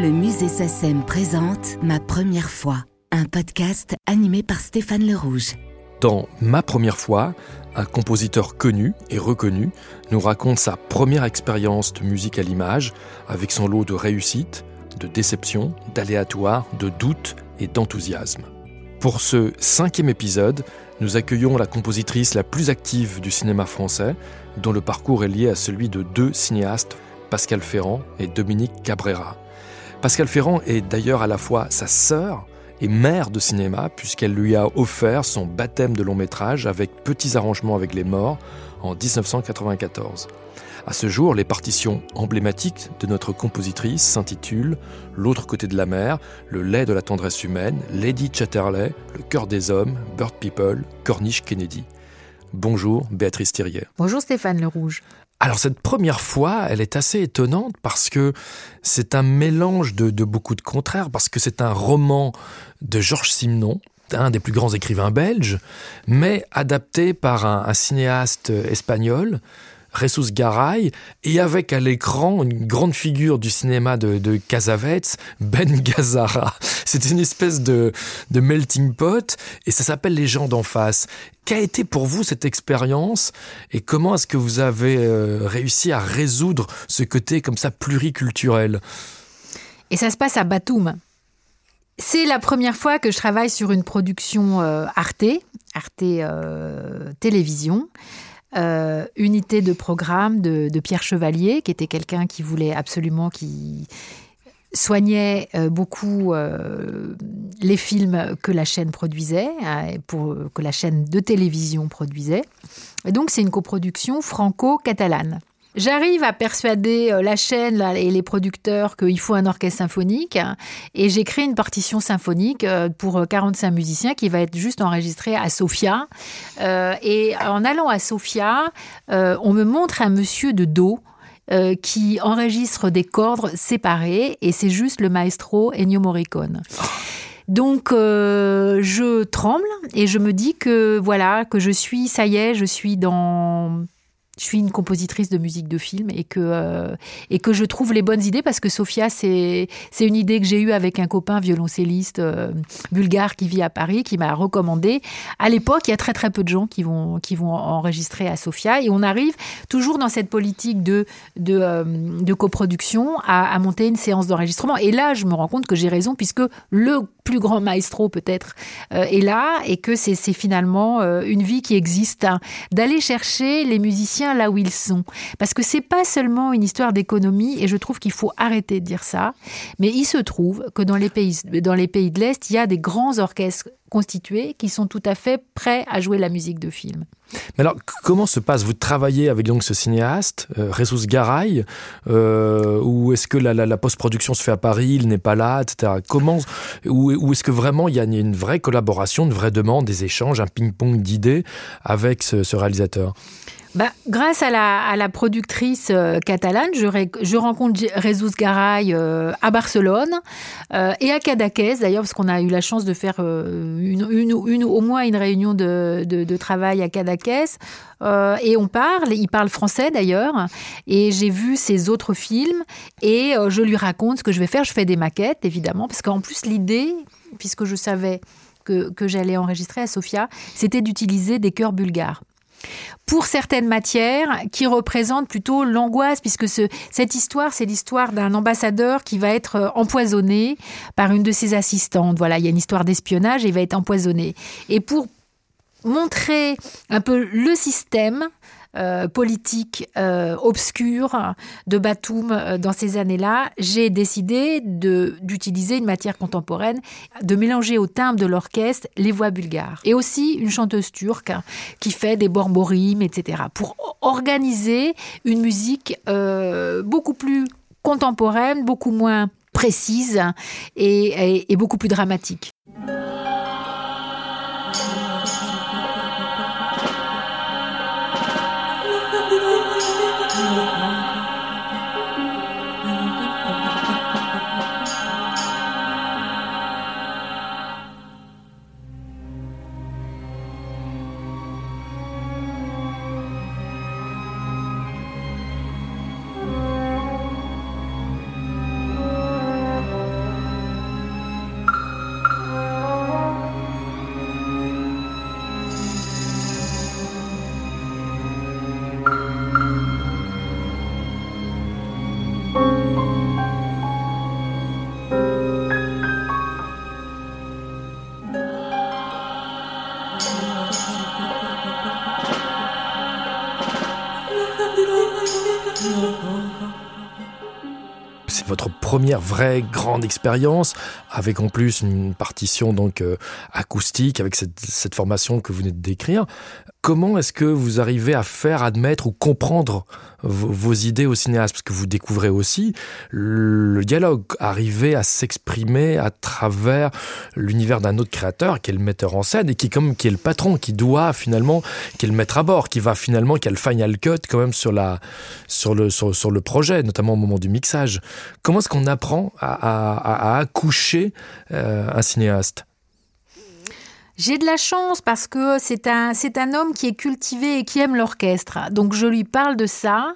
Le musée SACEM présente Ma première fois, un podcast animé par Stéphane Le Rouge. Dans Ma première fois, un compositeur connu et reconnu nous raconte sa première expérience de musique à l'image avec son lot de réussites, de déceptions, d'aléatoires, de doutes et d'enthousiasme. Pour ce cinquième épisode, nous accueillons la compositrice la plus active du cinéma français, dont le parcours est lié à celui de deux cinéastes, Pascal Ferrand et Dominique Cabrera. Pascal Ferrand est d'ailleurs à la fois sa sœur et mère de cinéma, puisqu'elle lui a offert son baptême de long métrage avec petits arrangements avec les morts en 1994. À ce jour, les partitions emblématiques de notre compositrice s'intitulent L'autre côté de la mer, Le lait de la tendresse humaine, Lady Chatterley, Le cœur des hommes, Bird People, Corniche Kennedy. Bonjour Béatrice Thirier. Bonjour Stéphane Le Rouge. Alors cette première fois, elle est assez étonnante parce que c'est un mélange de, beaucoup de contraires, parce que c'est un roman de Georges Simenon, un des plus grands écrivains belges, mais adapté par un cinéaste espagnol, Jesus Garay, et avec à l'écran une grande figure du cinéma de, Casavets, Ben Gazzara. C'est une espèce de, de melting pot, et ça s'appelle Les gens d'en face. Qu'a été pour vous cette expérience, et comment est-ce que vous avez euh, réussi à résoudre ce côté comme ça pluriculturel? Et ça se passe à Batoum. C'est la première fois que je travaille sur une production euh, Arte, Arte euh, Télévision. Euh, unité de programme de, Pierre Chevalier, qui était quelqu'un qui voulait absolument, qui soignait euh, beaucoup euh, les films que la chaîne produisait, pour, que la chaîne de télévision produisait. Et donc c'est une coproduction franco-catalane. J'arrive à persuader euh, la chaîne et les producteurs qu'il faut un orchestre symphonique et j'écris une partition symphonique euh, pour 45 euh, musiciens qui va être juste enregistrée à Sofia. et en allant à Sofia, on me montre un monsieur de dos qui enregistre des cordes séparées et c'est juste le maestro Ennio Morricone. Donc je tremble et je me dis que voilà que je suis ça y est, je suis dans je suis une compositrice de musique de film et que, euh, et que je trouve les bonnes idées parce que Sophia, c'est une idée que j'ai eue avec un copain violoncelliste euh, bulgare qui vit à Paris, qui m'a recommandé. À l'époque, il y a très très peu de gens qui vont, qui vont enregistrer à Sophia et on arrive toujours dans cette politique de, de, euh, coproduction à, à monter une séance d'enregistrement. Et là, je me rends compte que j'ai raison puisque le plus grand maestro peut-être est là et que c'est finalement une vie qui existe, hein. d'aller chercher les musiciens là où ils sont. Parce que c'est pas seulement une histoire d'économie, et je trouve qu'il faut arrêter de dire ça, mais il se trouve que dans les pays, dans les pays de l'Est, il y a des grands orchestres constitués qui sont tout à fait prêts à jouer la musique de film. Mais alors, comment se passe? Vous travaillez avec donc ce cinéaste, euh, Jesus Garay, euh, ou est-ce que la, post-production se fait à Paris, il n'est pas là, etc. Comment Ou, est-ce que vraiment il y a une vraie collaboration, une vraie demande, des échanges, un ping-pong d'idées avec ce réalisateur? Bah, grâce à la, productrice euh, catalane, je, rencontre Jesus Garay euh, à Barcelone euh, et à Cadaqués, d'ailleurs, parce qu'on a eu la chance de faire une, une, au moins une réunion de travail à Cadaqués. et on parle, il parle français d'ailleurs, et j'ai vu ses autres films, et je lui raconte ce que je vais faire. Je fais des maquettes, évidemment, parce qu'en plus, l'idée, puisque je savais que, que j'allais enregistrer à Sofia, c'était d'utiliser des chœurs bulgares pour certaines matières qui représentent plutôt l'angoisse, puisque cette histoire, c'est l'histoire d'un ambassadeur qui va être euh, empoisonné par une de ses assistantes. Voilà, il y a une histoire d'espionnage et il va être empoisonné. Et pour montrer un peu le système, euh, politique euh, obscure de Batum euh, dans ces années-là, j'ai décidé d'utiliser une matière contemporaine, de mélanger au timbre de l'orchestre les voix bulgares. Et aussi une chanteuse turque qui fait des borborimes, etc. Pour organiser une musique beaucoup plus contemporaine, beaucoup moins précise et beaucoup plus dramatique. Vraie grande expérience, avec en plus une partition donc euh, acoustique, avec cette, cette formation que vous venez de décrire. Comment est-ce que vous arrivez à faire admettre ou comprendre vos, idées au cinéaste? Parce que vous découvrez aussi le dialogue, arriver à s'exprimer à travers l'univers d'un autre créateur qui est le metteur en scène et qui, comme, qui est le patron, qui doit finalement, qui est le maître à bord, qui va finalement, qui a le final cut quand même sur, la, sur, le, sur, le projet, notamment au moment du mixage. Comment est-ce qu'on apprend à, accoucher euh, un cinéaste j'ai de la chance parce que c'est un, c'est un homme qui est cultivé et qui aime l'orchestre. Donc je lui parle de ça.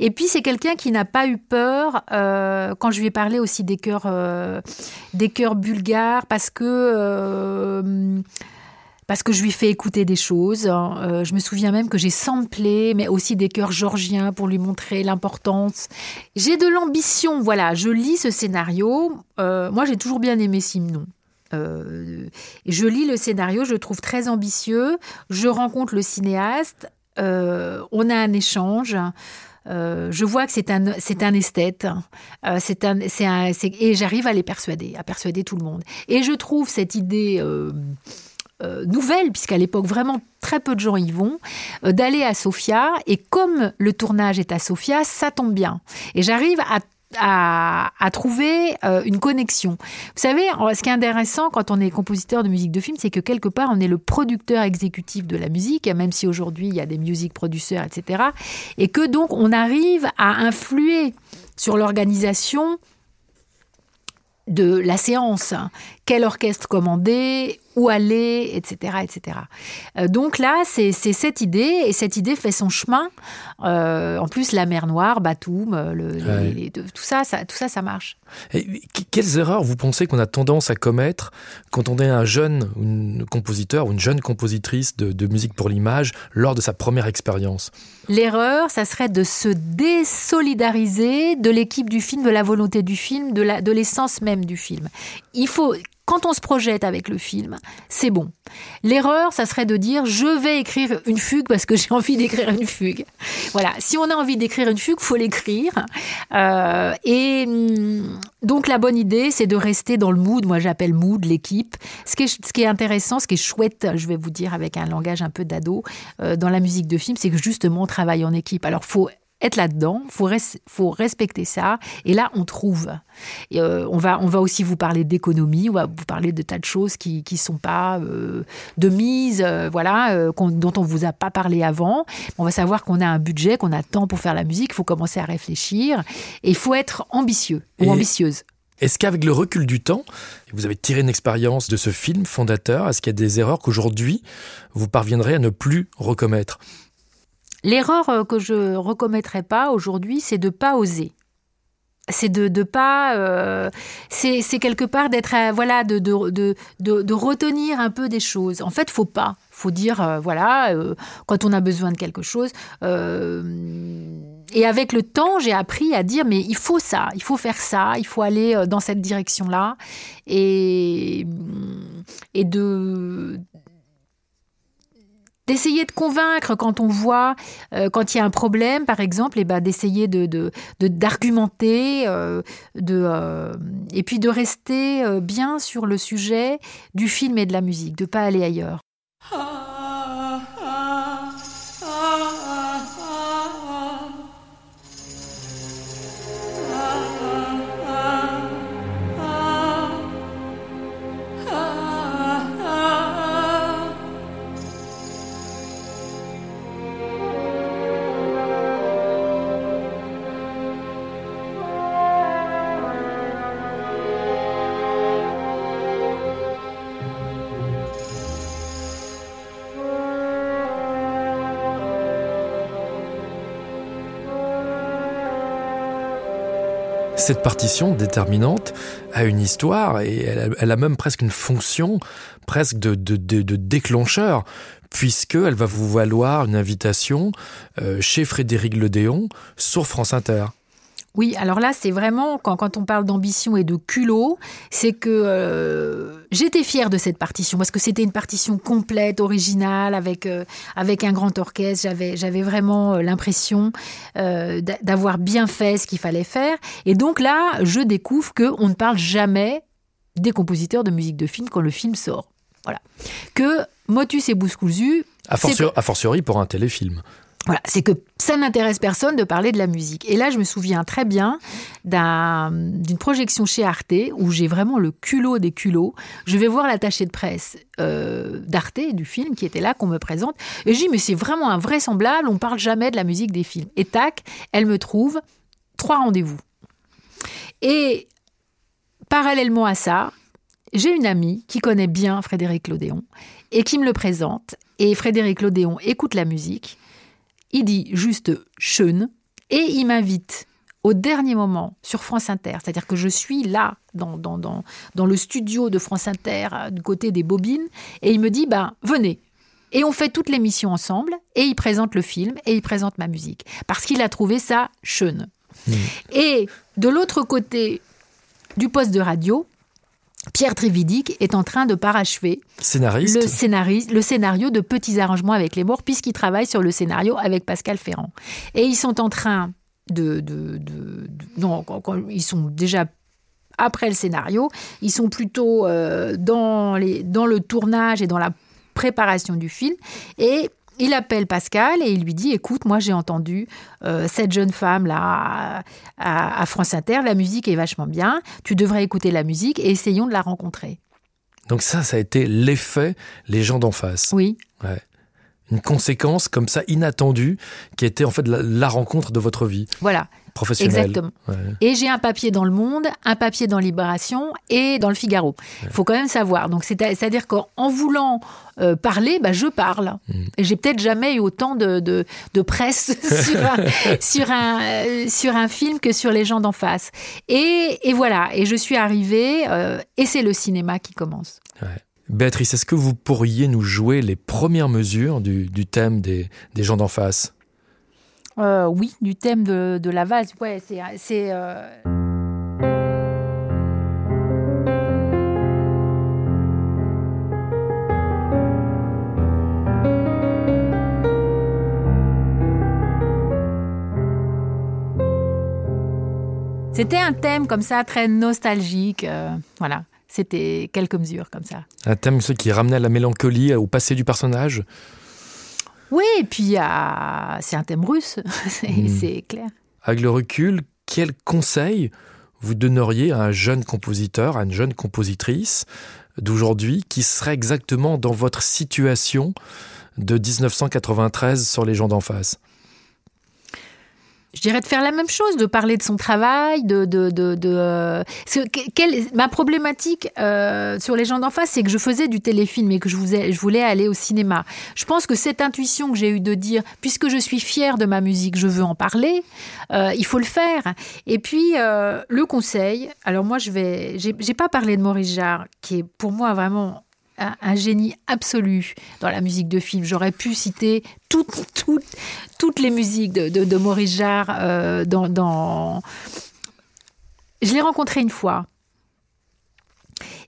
Et puis c'est quelqu'un qui n'a pas eu peur euh, quand je lui ai parlé aussi des chœurs, euh, des chœurs bulgares parce que. Parce que je lui fais écouter des choses. je me souviens même que j'ai samplé, mais aussi des chœurs georgiens pour lui montrer l'importance. J'ai de l'ambition, voilà. Je lis ce scénario. moi, j'ai toujours bien aimé Simon. Euh, je lis le scénario, je le trouve très ambitieux. Je rencontre le cinéaste, euh, on a un échange. Euh, je vois que c'est un, c'est un esthète, c'est un, c'est un, et j'arrive à les persuader, à persuader tout le monde. Et je trouve cette idée nouvelle, puisqu'à l'époque vraiment très peu de gens y vont, d'aller à Sofia. Et comme le tournage est à Sofia, ça tombe bien. Et j'arrive à à, trouver euh, une connexion. Vous savez, ce qui est intéressant quand on est compositeur de musique de film, c'est que quelque part, on est le producteur exécutif de la musique, même si aujourd'hui, il y a des music producers, etc. Et que donc, on arrive à influer sur l'organisation de la séance. Quel orchestre commander, où aller, etc. etc. Euh, donc là, c'est cette idée, et cette idée fait son chemin. Euh, en plus, la mer Noire, Batoum, euh, tout, ça, ça, tout ça, ça marche. Et quelles erreurs vous pensez qu'on a tendance à commettre quand on est un jeune compositeur ou une jeune compositrice de, musique pour l'image lors de sa première expérience? L'erreur, ça serait de se désolidariser de l'équipe du film, de la volonté du film, de l'essence de même du film. Il faut quand on se projette avec le film, c'est bon. L'erreur, ça serait de dire je vais écrire une fugue parce que j'ai envie d'écrire une fugue. Voilà, si on a envie d'écrire une fugue, faut l'écrire. Euh, et hum, donc la bonne idée, c'est de rester dans le mood. Moi, j'appelle mood l'équipe. Ce qui, est, ce qui est intéressant, ce qui est chouette, je vais vous dire avec un langage un peu d'ado euh, dans la musique de film, c'est que justement on travaille en équipe. Alors faut être là-dedans, faut faut respecter ça. Et là, on trouve. Euh, on va on va aussi vous parler d'économie, on va vous parler de tas de choses qui qui sont pas euh, de mise, euh, voilà, dont on vous a pas parlé avant. On va savoir qu'on a un budget, qu'on a temps pour faire la musique. Il faut commencer à réfléchir et il faut être ambitieux ou ambitieuse. Est-ce qu'avec le recul du temps, vous avez tiré une expérience de ce film fondateur Est-ce qu'il y a des erreurs qu'aujourd'hui vous parviendrez à ne plus recommettre? L'erreur euh, que je recommettrai pas aujourd'hui, c'est de pas oser. C'est de ne pas, euh, c'est quelque part d'être, euh, voilà, de de, de, retenir un peu des choses. En fait, faut pas, faut dire, voilà, quand on a besoin de quelque chose. et avec le temps, j'ai appris à dire, mais il faut ça, il faut faire ça, il faut aller dans cette direction-là, et et de d'essayer de convaincre quand on voit, euh, quand il y a un problème, par exemple, et eh ben d'essayer de, d'argumenter, euh, de, euh, et puis de rester bien sur le sujet du film et de la musique, de pas aller ailleurs. Ah. Cette partition déterminante a une histoire et elle a, même presque une fonction presque de, déclencheur puisqu'elle va vous valoir une invitation euh, chez Frédéric Ledéon sur France Inter. Oui, alors là, c'est vraiment, quand, quand on parle d'ambition et de culot, c'est que euh, j'étais fière de cette partition, parce que c'était une partition complète, originale, avec, euh, avec un grand orchestre. J'avais, j'avais vraiment euh, l'impression d'avoir bien fait ce qu'il fallait faire. Et donc là, je découvre qu'on ne parle jamais des compositeurs de musique de film quand le film sort. Voilà. Que Motus et Bouscousu... A, a fortiori pour un téléfilm. Voilà, c'est que ça n'intéresse personne de parler de la musique. Et là, je me souviens très bien d'une projection chez Arte où j'ai vraiment le culot des culots. Je vais voir l'attaché de presse euh, d'Arte, du film, qui était là, qu'on me présente. Et je dis, mais c'est vraiment invraisemblable, on parle jamais de la musique des films. Et tac, elle me trouve trois rendez-vous. Et parallèlement à ça, j'ai une amie qui connaît bien Frédéric Lodéon et qui me le présente. Et Frédéric Lodéon écoute la musique il dit juste schön et il m'invite au dernier moment sur France Inter. C'est-à-dire que je suis là, dans, dans, dans, le studio de France Inter, euh, du côté des bobines, et il me dit, ben, venez. Et on fait toute l'émission ensemble, et il présente le film, et il présente ma musique. Parce qu'il a trouvé ça schön. Mmh. Et de l'autre côté du poste de radio, Pierre Trévidic est en train de parachever Le, le scénario de Petits arrangements avec les morts, puisqu'il travaille sur le scénario avec Pascal Ferrand. Et ils sont en train de. de, non, ils sont déjà après le scénario, ils sont plutôt euh, dans, les, dans le tournage et dans la préparation du film. Et il appelle Pascal et il lui dit Écoute, moi j'ai entendu euh, cette jeune femme là à, France Inter, la musique est vachement bien, tu devrais écouter la musique et essayons de la rencontrer. Donc, ça, ça a été l'effet les gens d'en face. Oui. Une conséquence comme ça inattendue qui était en fait la rencontre de votre vie. Voilà professionnel. Exactement. Et j'ai un papier dans Le Monde, un papier dans Libération et dans Le Figaro. Il faut quand même savoir. Donc c'est-à-dire qu'en voulant euh, parler, bah, je parle. Mm. Et j'ai peut-être jamais eu autant de, de, presse sur, un, sur, un, euh, sur un film que sur les gens d'en face. Et, et, voilà. Et je suis arrivée euh, et c'est le cinéma qui commence. Béatrice, est-ce que vous pourriez nous jouer les premières mesures du, du thème des, des gens d'en face? Euh, oui, du thème de, la vase. Ouais, c'est. Euh, C'était un thème comme ça, très nostalgique. Euh, voilà, c'était quelques mesures comme ça. Un thème qui ramenait la mélancolie au passé du personnage oui, et puis c'est un thème russe, hmm. c'est clair. Avec le recul, quel conseil vous donneriez à un jeune compositeur, à une jeune compositrice d'aujourd'hui qui serait exactement dans votre situation de 1993 sur les gens d'en face? Je dirais de faire la même chose, de parler de son travail, de, de, de, euh, ma problématique euh, sur les gens d'en face, c'est que je faisais du téléfilm et que je, je voulais aller au cinéma. Je pense que cette intuition que j'ai eue de dire, puisque je suis fière de ma musique, je veux en parler, euh, il faut le faire. Et puis le conseil, alors moi je vais, j'ai pas parlé de Maurice Jarre, qui est pour moi vraiment un, génie absolu dans la musique de film. J'aurais pu citer toutes, toutes, toutes les musiques de, Maurice Jarre euh, dans, dans... Je l'ai rencontré une fois.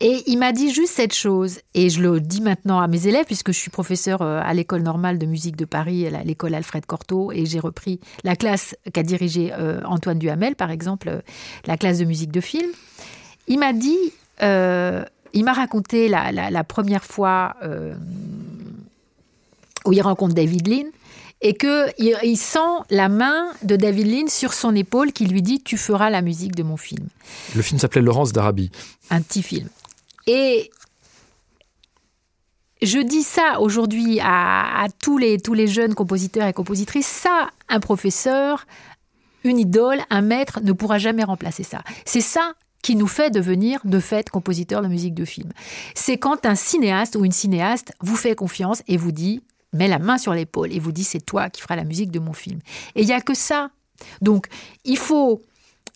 Et il m'a dit juste cette chose, et je le dis maintenant à mes élèves, puisque je suis professeur euh, à l'école normale de musique de Paris, à l'école Alfred Cortot, et j'ai repris la classe qu'a dirigée euh, Antoine Duhamel, par exemple, la classe de musique de film. Il m'a dit, il m'a raconté la, première fois euh, où il rencontre David Lean et qu'il il sent la main de David Lean sur son épaule qui lui dit Tu feras la musique de mon film. Le film s'appelait Laurence d'Arabie. Un petit film. Et je dis ça aujourd'hui à, tous, les, tous les jeunes compositeurs et compositrices ça, un professeur, une idole, un maître ne pourra jamais remplacer ça. C'est ça qui nous fait devenir de fait compositeur de musique de film. C'est quand un cinéaste ou une cinéaste vous fait confiance et vous dit, met la main sur l'épaule et vous dit c'est toi qui feras la musique de mon film. Et il n'y a que ça. Donc il faut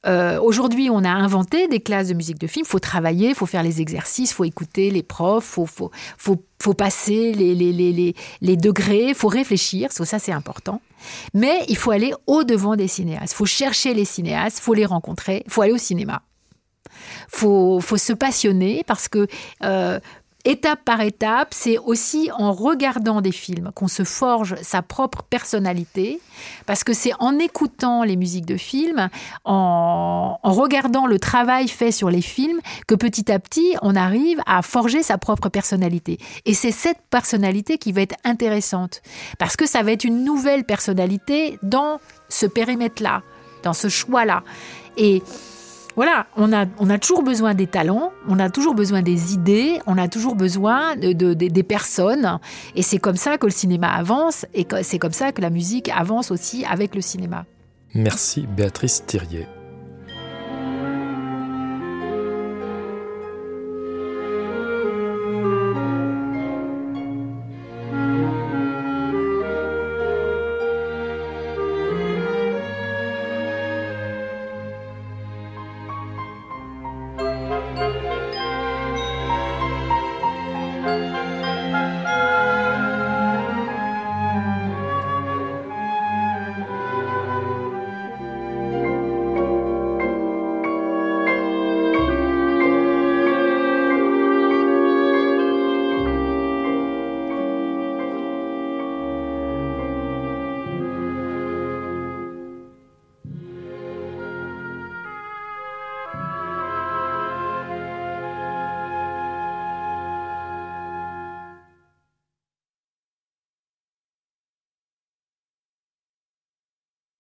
Euh, aujourd'hui, on a inventé des classes de musique de film. Il faut travailler, il faut faire les exercices, il faut écouter les profs, il faut, passer les, les degrés, il faut réfléchir, ça c'est important. Mais il faut aller au-devant des cinéastes, il faut chercher les cinéastes, il faut les rencontrer, il faut aller au cinéma. Faut, faut, se passionner parce que euh, étape par étape, c'est aussi en regardant des films qu'on se forge sa propre personnalité, parce que c'est en écoutant les musiques de films, en, regardant le travail fait sur les films, que petit à petit, on arrive à forger sa propre personnalité. Et c'est cette personnalité qui va être intéressante, parce que ça va être une nouvelle personnalité dans ce périmètre-là, dans ce choix-là. Et voilà, on a, on a toujours besoin des talents, on a toujours besoin des idées, on a toujours besoin de, des personnes. Et c'est comme ça que le cinéma avance et c'est comme ça que la musique avance aussi avec le cinéma. Merci Béatrice Thirier.